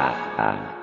Planet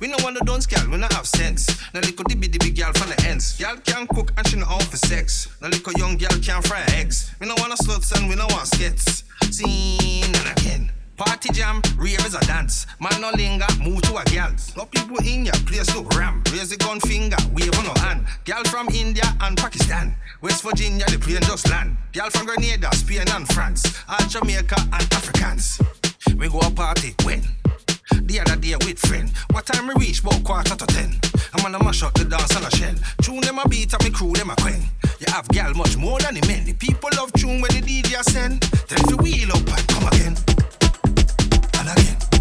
We no want to dance gal, we no have sense. Now little dibby dibby gal from the ends. Gal can cook and she no out for sex. Now little young gal can fry eggs. We no want to sluts and we no want skits. Seen and again. Party jam, rave is a dance. Man no linger, move to a gal. No people in your place look ram. Raise the gun finger, wave on no hand. Gal from India and Pakistan. West Virginia, the plane just land. Gal from Grenada, Spain and France. And Jamaica and Africans. We go a party when? The other day with friend. What time we reach? About quarter to ten. I'm gonna mash up the dance on a shell. Tune them a beat and me crew them a queen. You have gal much more than the men. The people love tune when the DJ send. Then you wheel up and come again. And again.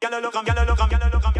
Girl, look, I'm, girl, look, I'm, look, I'm.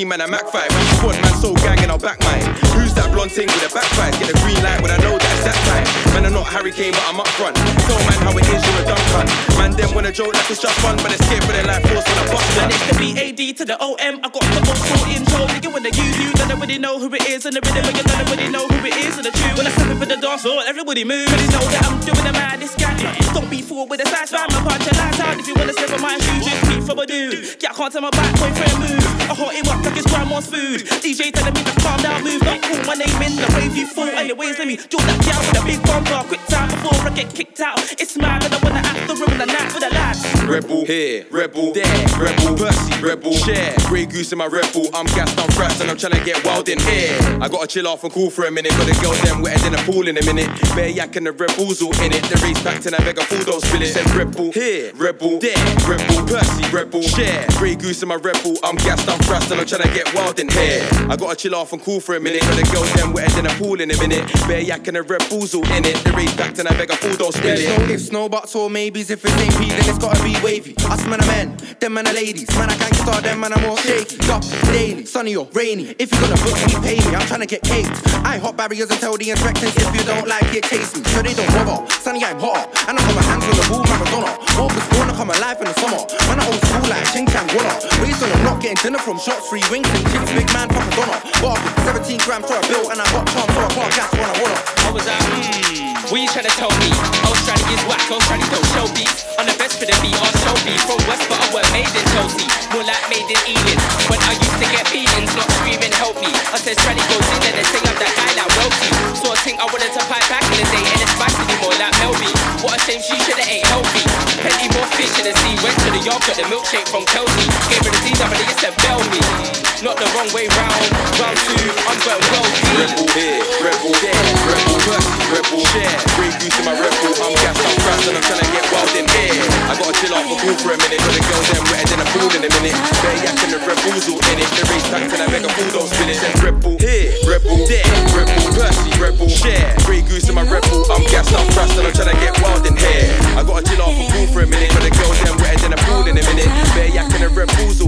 The man, I'm in my rebel. I'm gassed, I'm fresh, and I'm trying to get wild in here. I gotta chill off and cool for a minute. Got the girl them wetter than a pool in a minute. Bear yak and the rebels all in it. The race back to I beg a fool, don't spill it. Said rebel here, rebel there, rebel Percy, rebel share. Grey goose in my rebel. I'm gassed, I'm fresh, and I'm trying to get wild in here. I gotta chill off and cool for a minute. Got the girl them wetter than a pool in a minute. Bear yak and the rebels all in it. The race back to I beg a fool, don't spill There's it. no ifs, no buts, or maybes. If it ain't P, then it's gotta be wavy. Us man are men, them man are ladies. Man, I can't start them, man, I'm more shaky. Up, daily, sunny or rainy. If you gonna book me, pay me. I'm trying to get caked. I hot barriers and tell the inspectors if you don't like it, case me. So they don't bother. Sunny, I'm hot. And I got my hands on the ball, Maradona. August born, I come alive in the summer. When I old school like Ching Chang Walla. Raised on the block, getting dinner from shots, free wings and chips. Big man, Papa Donna. Bargain, 17 grams for a bill, and I got charm, so I can't gas when I wanna. I was out, hmm, what you trying to tell me? I was trying to use whack, to go show beats. On the best for the beat, on show beat. From West, but I was made in Chelsea. More like made in Ealing. When I used to get beatings, not screaming, me. I said, in there and sing up that guy like wealthy. So I think I wanted to pipe back in the day, and it's spicy anymore like Melby. What a shame she should've ate healthy. The yard, got the milkshake from Kelsey. Gave her the D double, it said bell me. Not the wrong way round. Round two, I'm going well Rebel here, rebel there, rebel Percy, rebel share. Grey goose in my rebel. I'm gassed, I'm fresh, and I'm trying to get wild in here. I gotta chill off a cool for a minute. Got the girl them wetter than a pool in a minute. Bear yak and the rebels all in it. The race back till I make a fool, don't spill it. Rebel here, rebel there, rebel Percy, rebel share. Grey goose in my rebel. I'm gassed, I'm fresh, and I'm trying to get wild in here. I gotta chill off a cool for a minute. And the rebels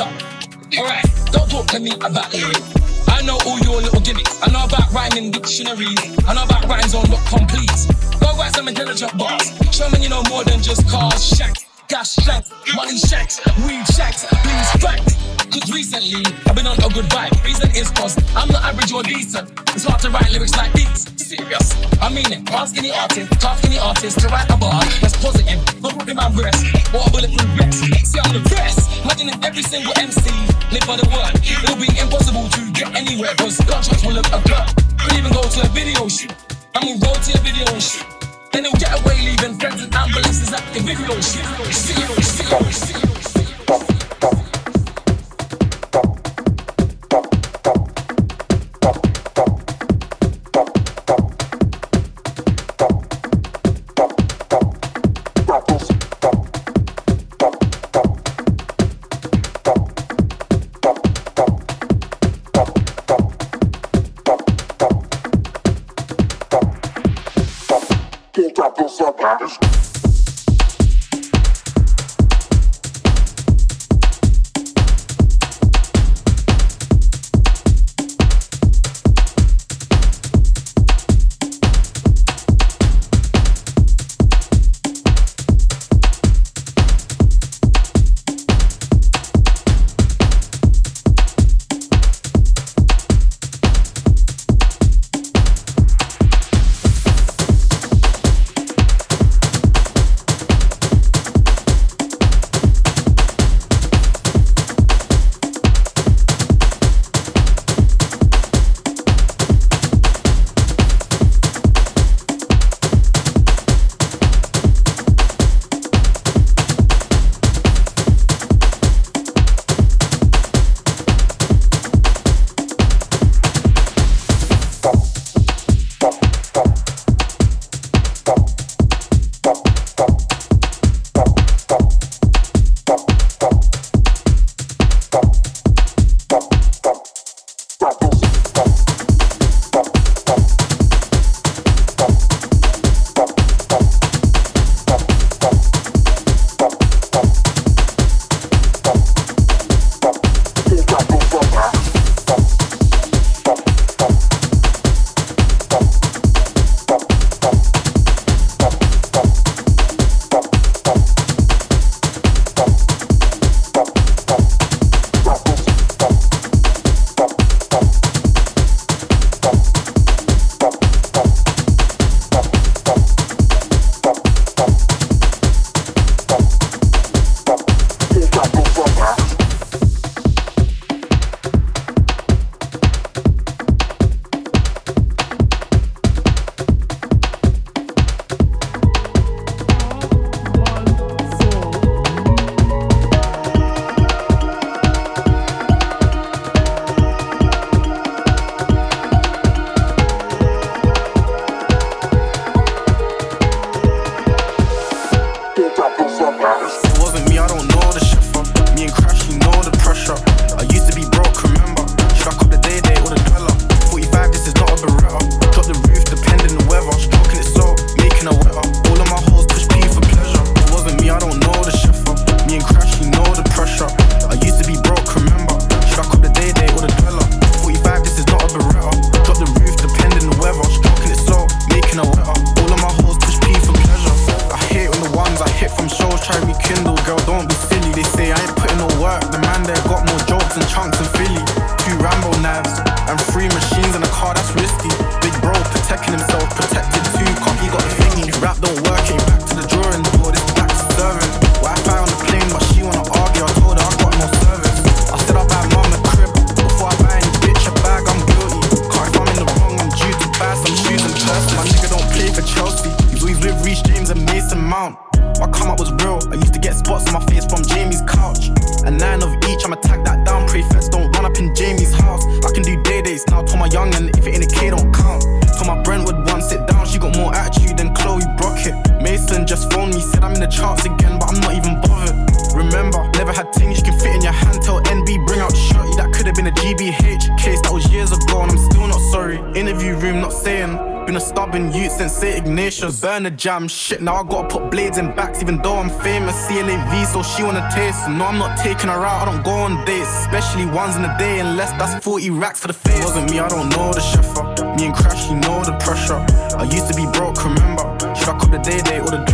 up. Alright, don't talk to me about lyrics. I know all your little gimmicks. I know about rhyming dictionaries. I know about RhymeZone .com, complete. Go write some intelligent bars. Show me you know more than just cars, shacks, gas shacks, money shacks, weed shacks. Please fact. Cause recently, I've been on a good vibe. Reason is cause I'm not average or decent. It's hard to write lyrics like these serious. I mean it, Ask any artist, tall any artist to write a bar that's positive, no root in my wrist, or bulletproof vest. See all the press, imagine if every single MC live by the word. It'll be impossible to get anywhere, cause gunshots will have occurred. Could even go to a video shoot, and we'll roll to a video shoot. Then he'll get away, leaving friends and ambulances at the video shoot. Video, video, video, video, video. jam. Shit, now I gotta put blades in backs, even though I'm famous. CLAV, so she wanna taste. No, I'm not taking her out, I don't go on dates. Especially ones in a day, unless that's 40 racks for the face. Wasn't me, I don't know the chef. Me and Crash, you know the pressure. I used to be broke, remember. Should I cut the day day or the day?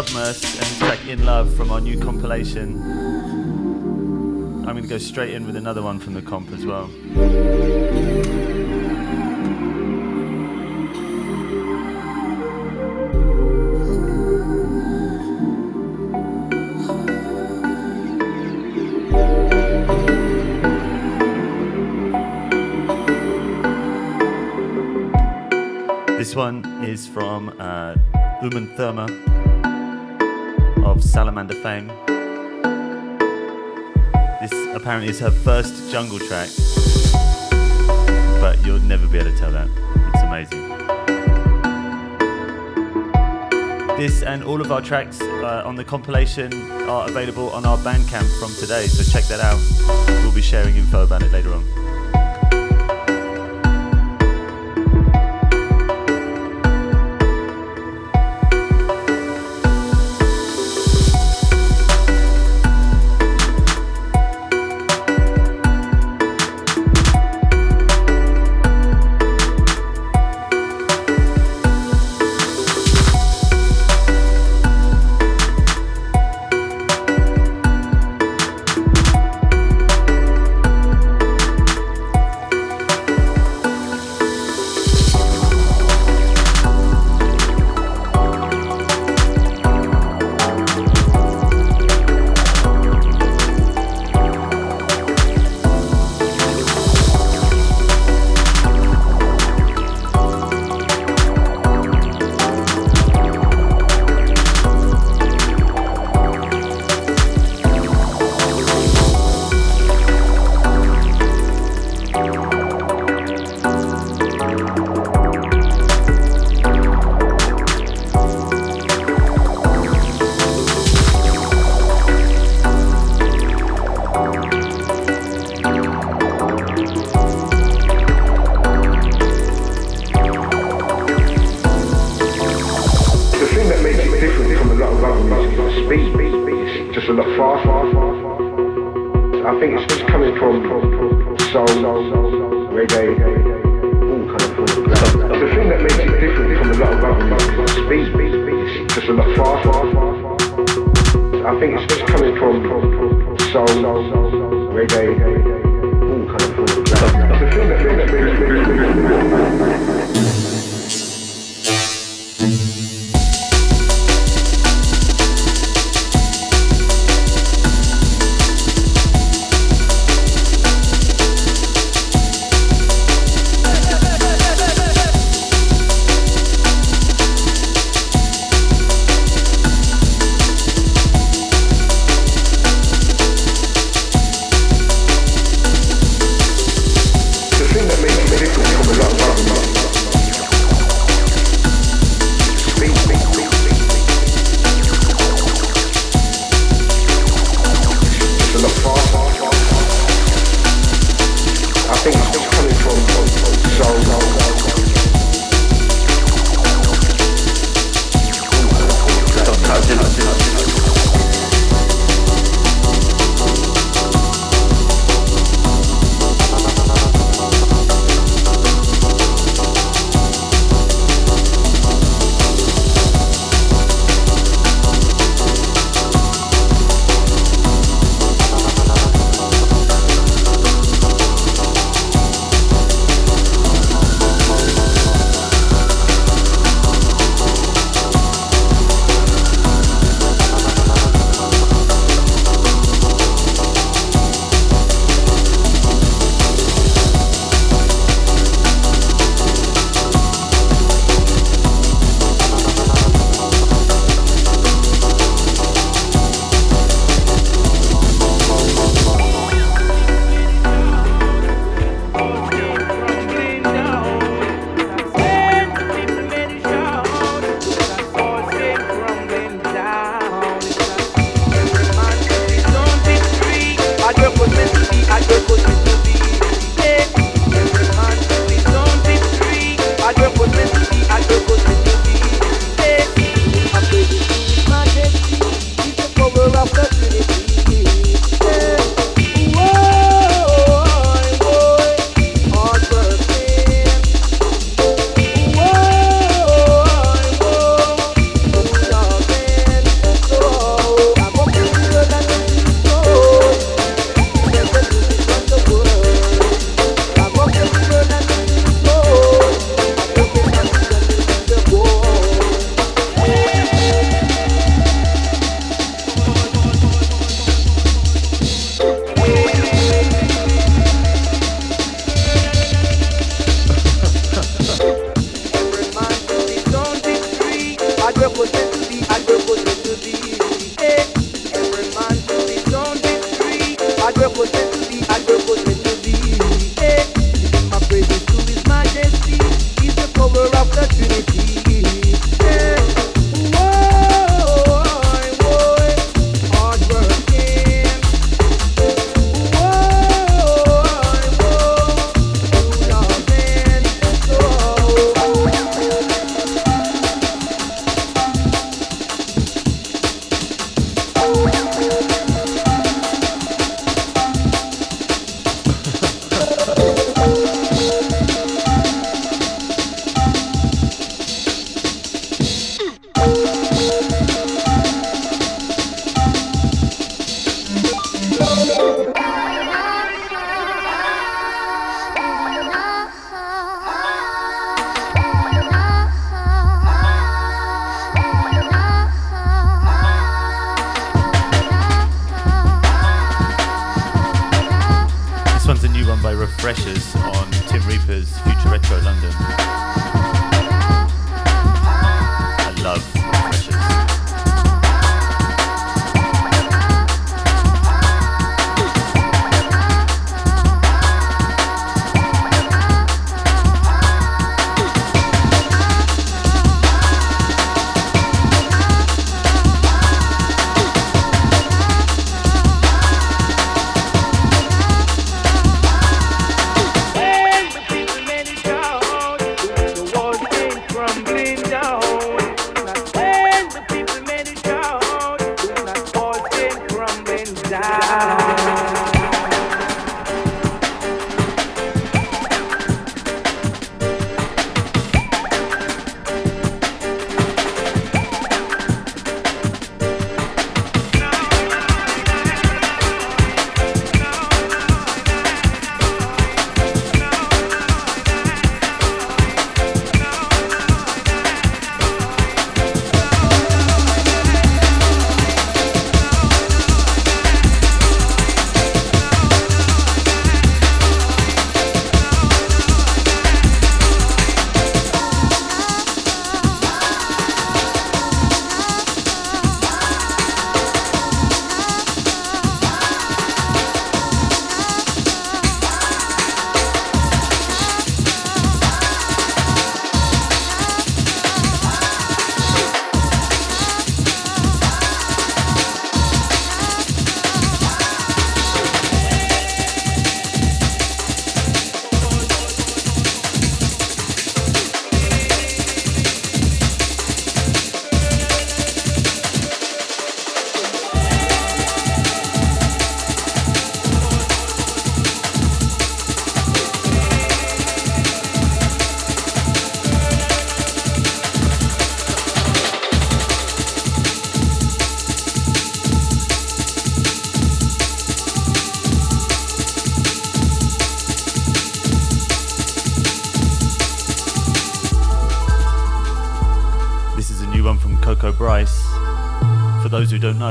Submerse and the track In Love from our new compilation. I'm going to go straight in with another one from the comp as well. This one is from uh, Therma Salamander fame. This apparently is her first jungle track, but you'll never be able to tell that. It's amazing. This and all of our tracks uh, on the compilation are available on our Bandcamp from today, so check that out. We'll be sharing info about it later on. Reggae, all kind of things. The thing that makes it different from a lot of other music is speed. It's just a lot faster. I think it's just coming from soul, reggae,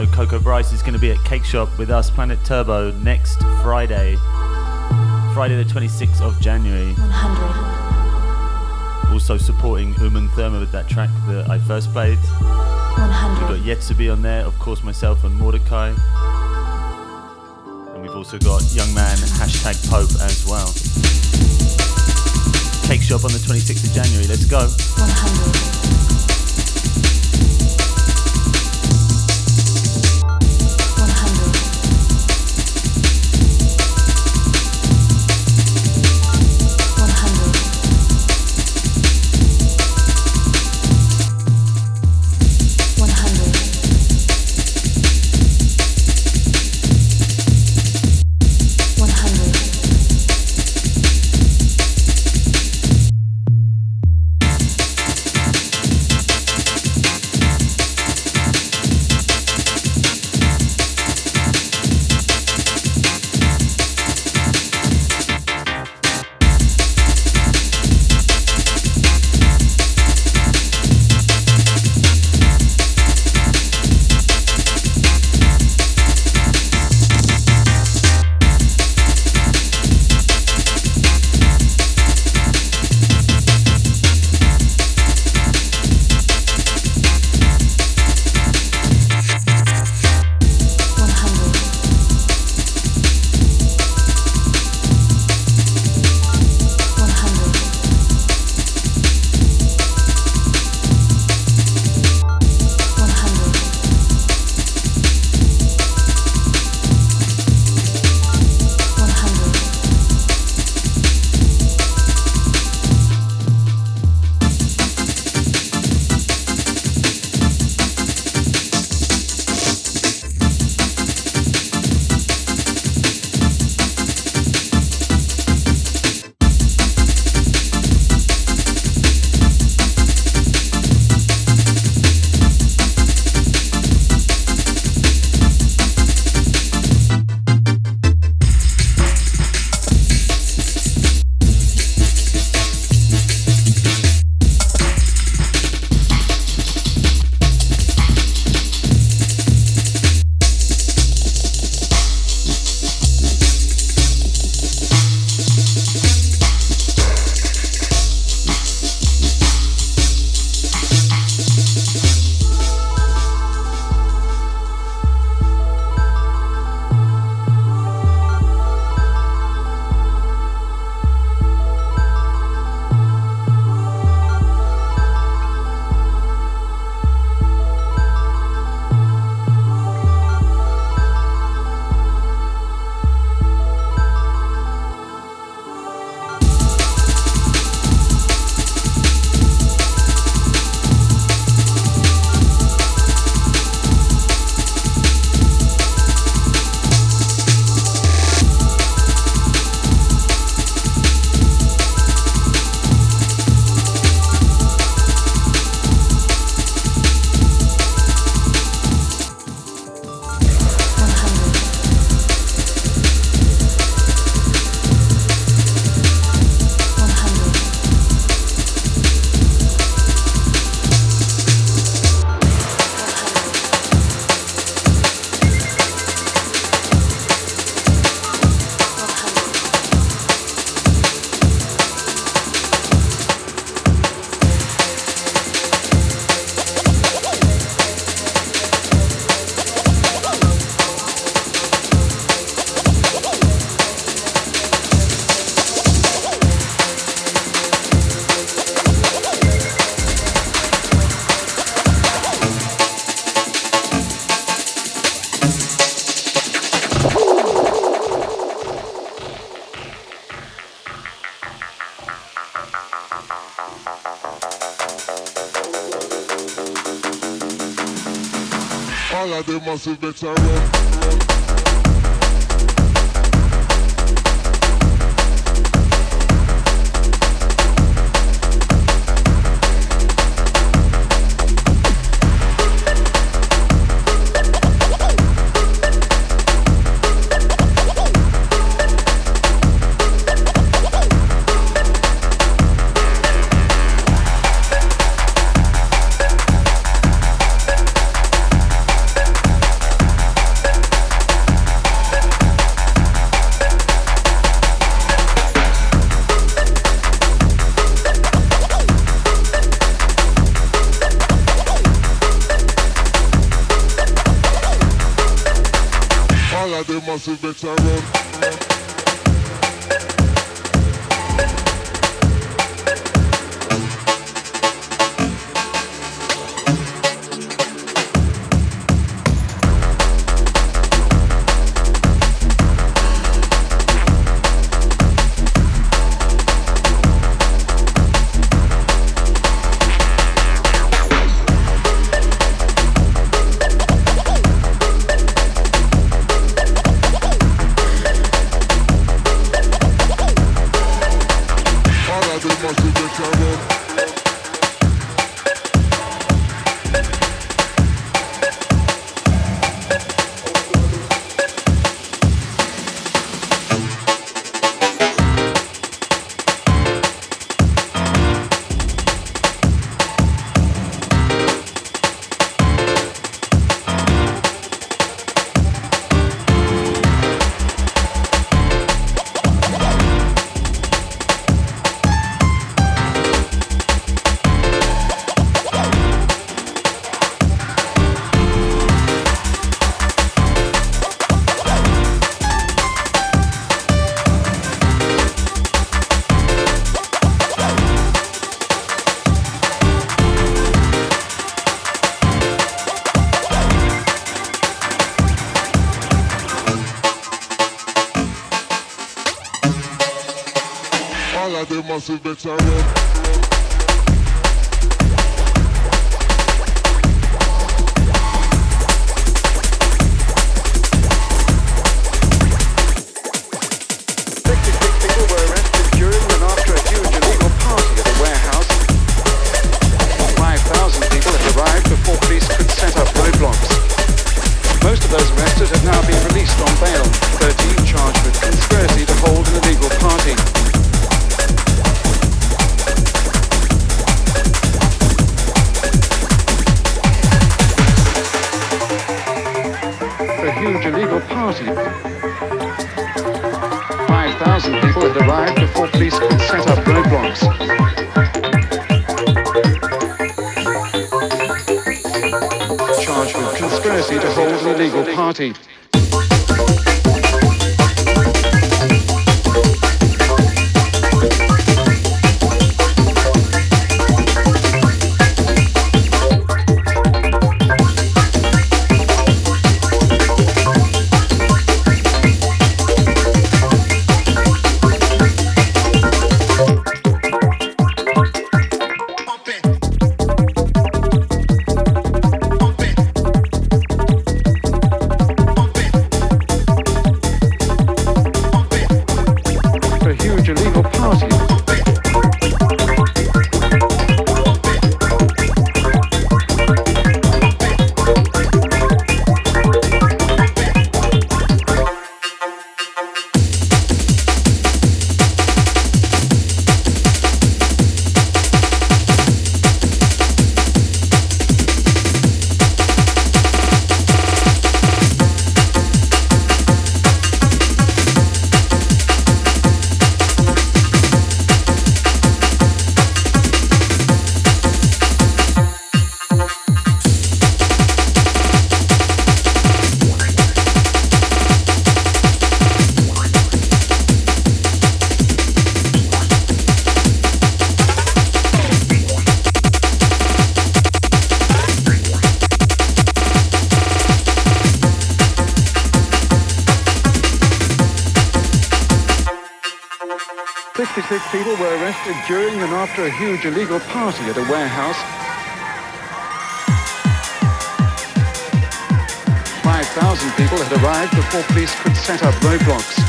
know, Coco Bryce is going to be at Cake Shop with us, Planet Turbo, next Friday. Friday the 26th of January. 100. Also supporting Uman Therma with that track that I first played. 100. We've got Yetsuby on there, of course, myself and Mordecai. And we've also got Young Man, hashtag Pope as well. Cake Shop on the 26th of January, let's go. 100. All of them must be better. Arrested during and after a huge illegal party at a warehouse. 5,000 people had arrived before police could set up roadblocks.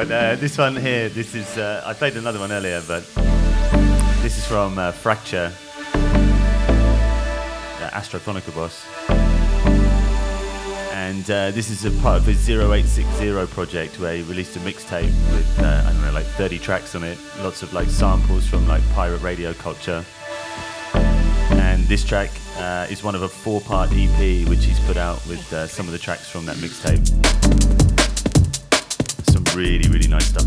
But uh, this one here, this is. Uh, I played another one earlier, but this is from uh, Fracture, uh, boss. And uh, this is a part of his 0860 project where he released a mixtape with, uh, I don't know, like 30 tracks on it. Lots of like samples from like pirate radio culture. And this track uh, is one of a four part EP which he's put out with some of the tracks from that mixtape. Really, really nice stuff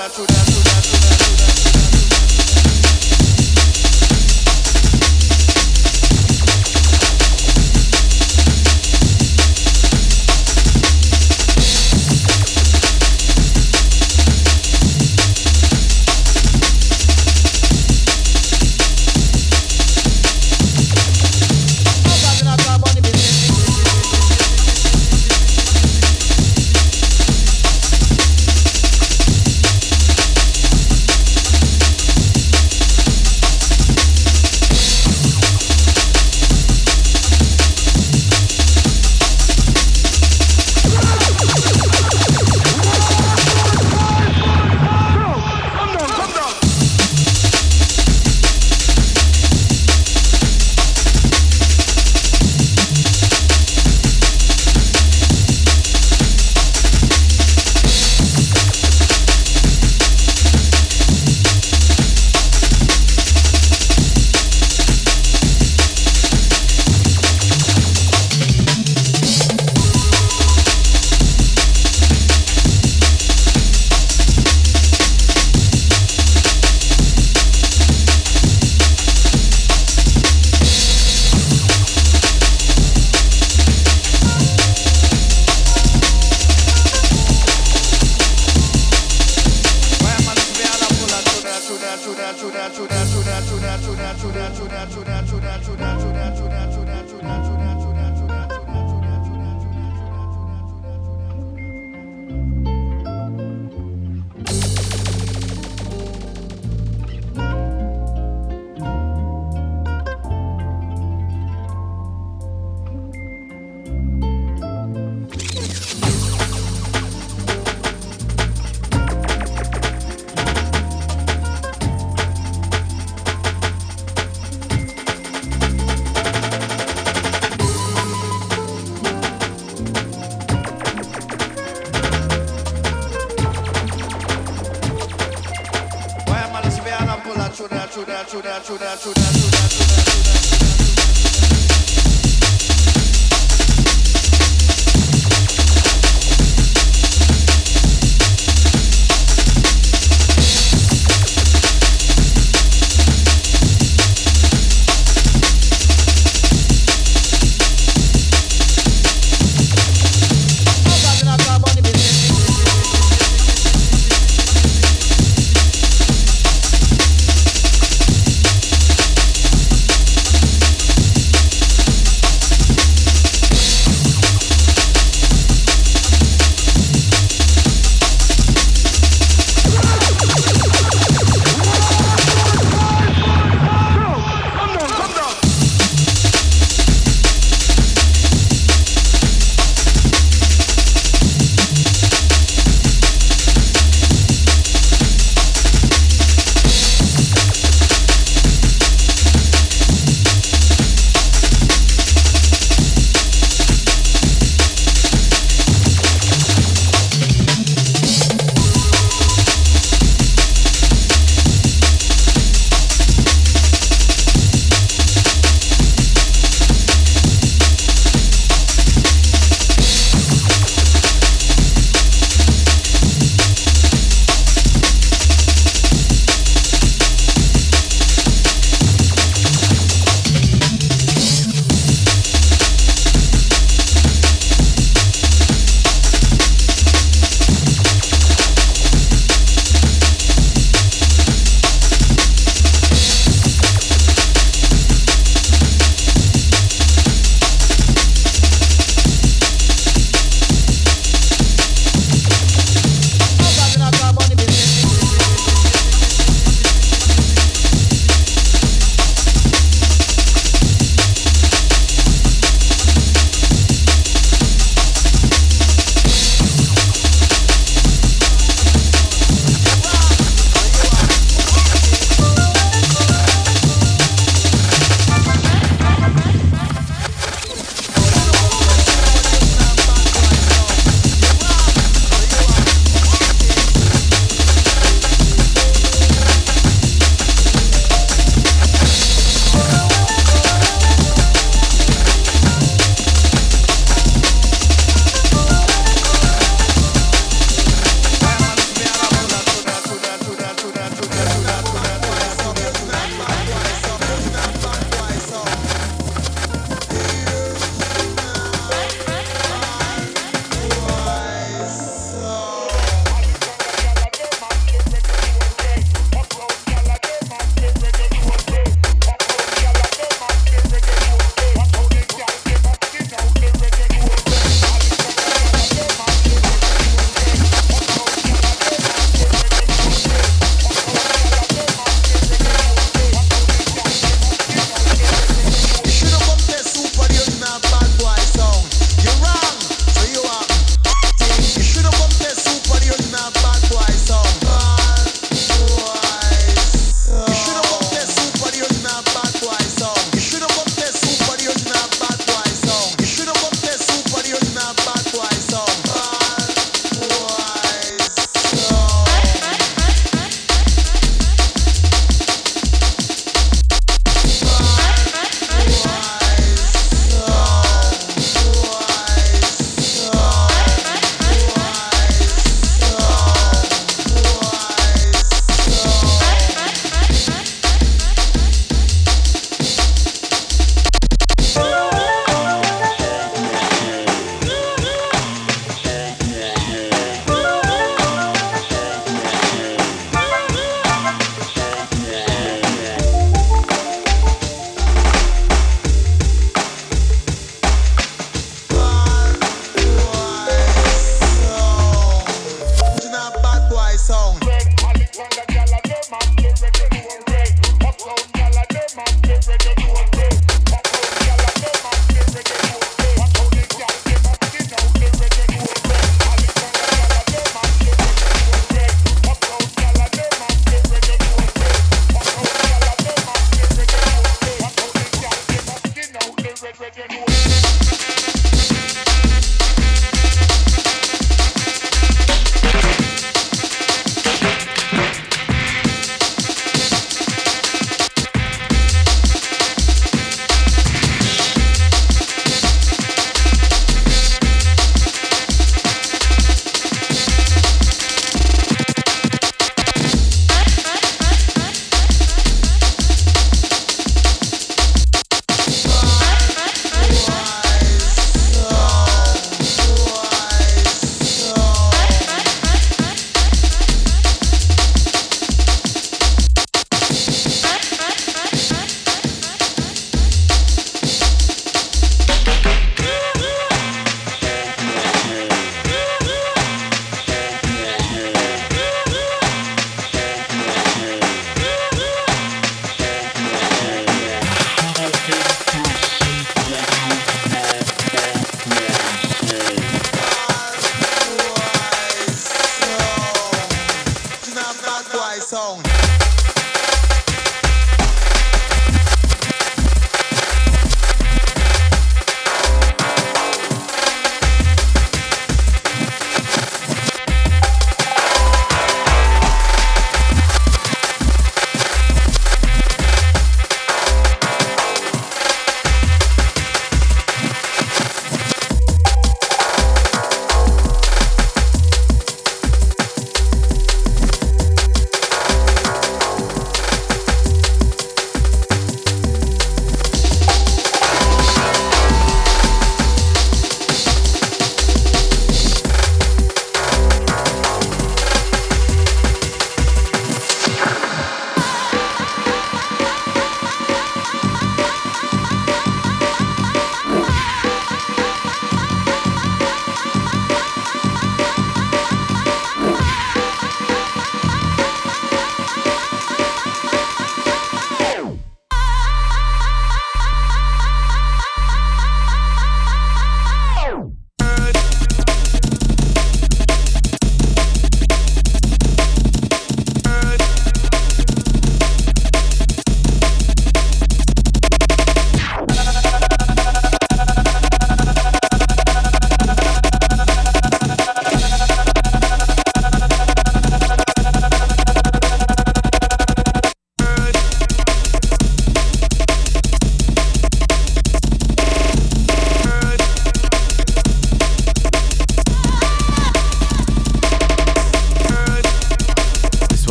that, to that.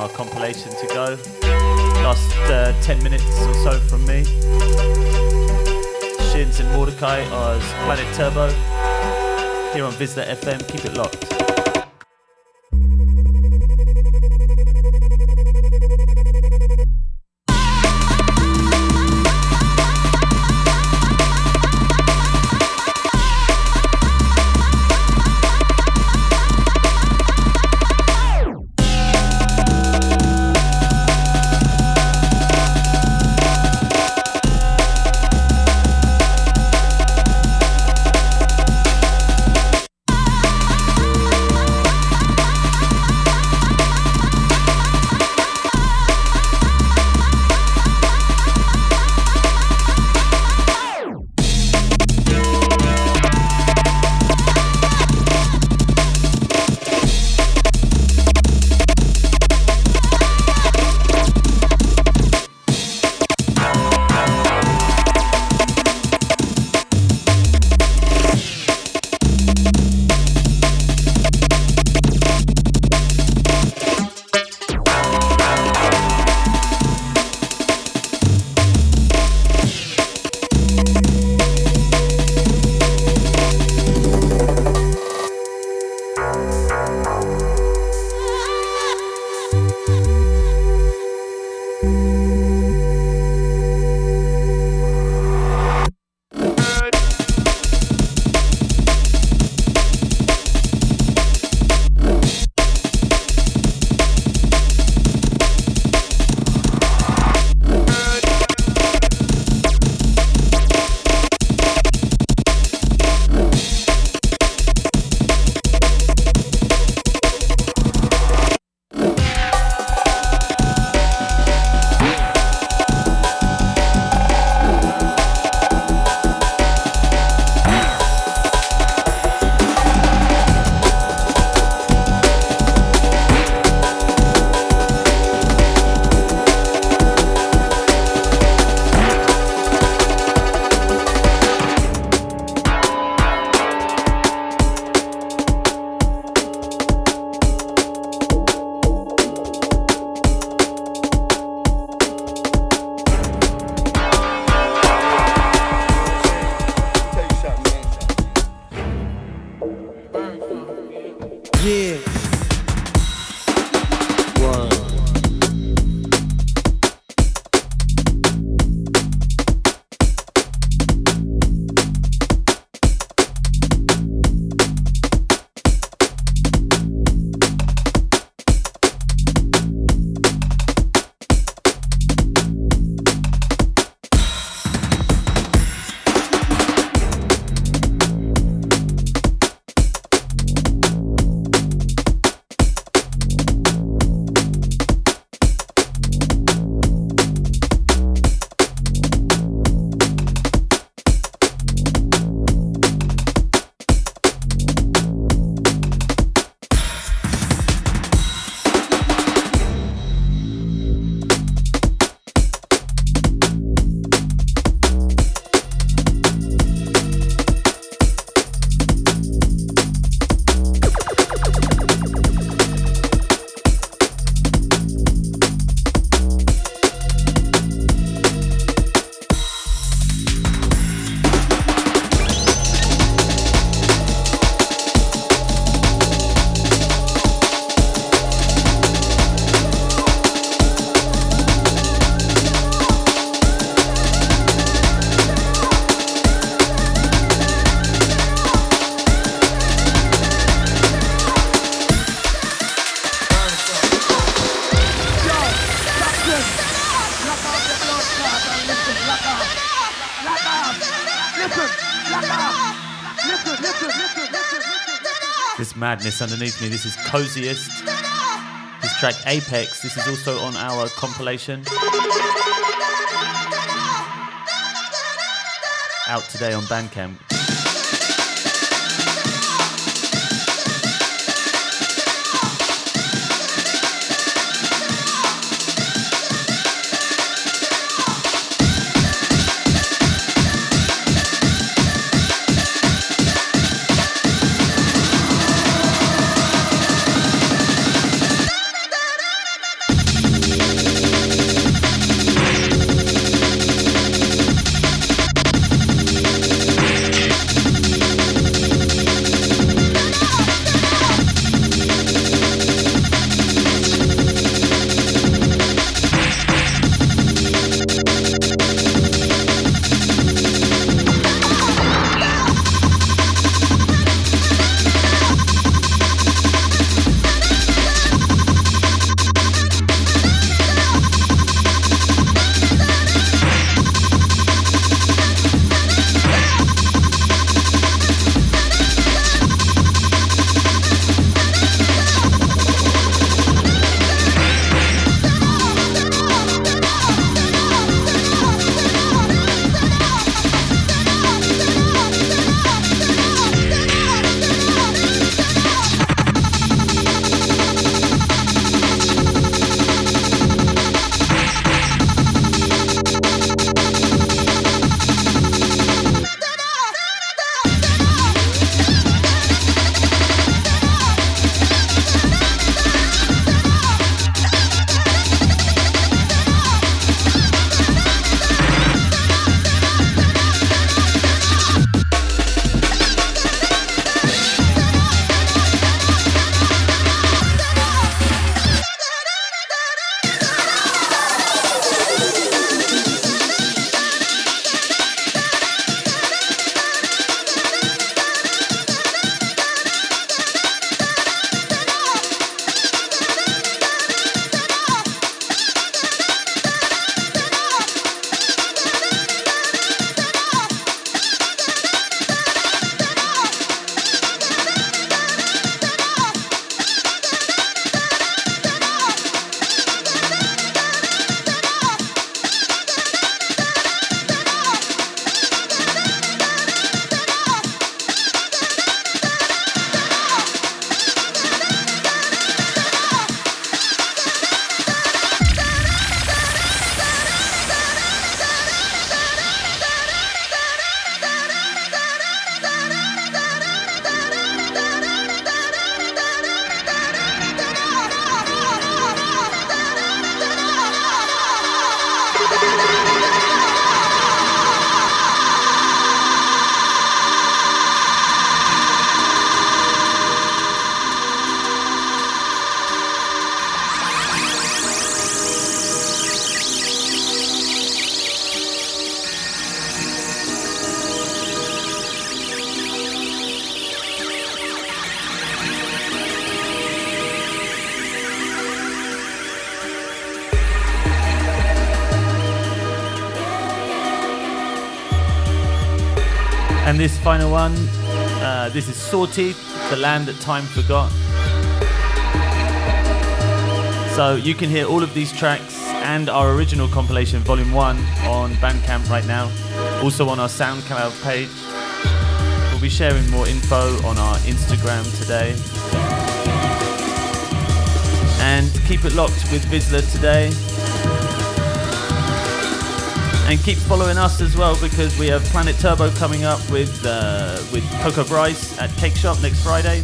Uh, tracks madness underneath me. This is Coziest. This track Apex. This is also on our compilation. Out today on Bandcamp. Sawteeth, The Land That Time Forgot. So you can hear all of these tracks and our original compilation, Volume 1, on Bandcamp right now. Also on our SoundCloud page. We'll be sharing more info on our Instagram today. And keep it locked with VISLA today. And keep following us as well because we have Planet Turbo coming up with uh, with Coco Bryce at Cake Shop next Friday.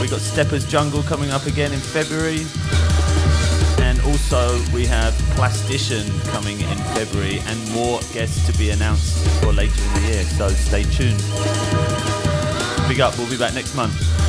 We got Steppers Jungle coming up again in February. And also we have Plastician coming in February and more guests to be announced for later in the year. So stay tuned. Big up, we'll be back next month.